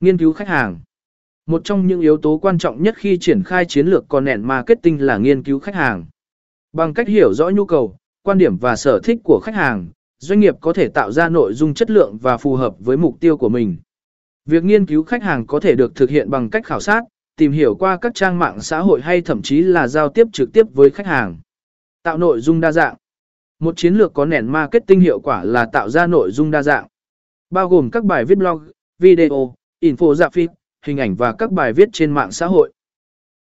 Nghiên cứu khách hàng Một trong những yếu tố quan trọng nhất khi triển khai chiến lược content marketing là nghiên cứu khách hàng. Bằng cách hiểu rõ nhu cầu, quan điểm và sở thích của khách hàng, doanh nghiệp có thể tạo ra nội dung chất lượng và phù hợp với mục tiêu của mình. Việc nghiên cứu khách hàng có thể được thực hiện bằng cách khảo sát, tìm hiểu qua các trang mạng xã hội hay thậm chí là giao tiếp trực tiếp với khách hàng. Tạo nội dung đa dạng. Một chiến lược có nền marketing hiệu quả là tạo ra nội dung đa dạng, bao gồm các bài viết blog, video, infographic, dạ hình ảnh và các bài viết trên mạng xã hội.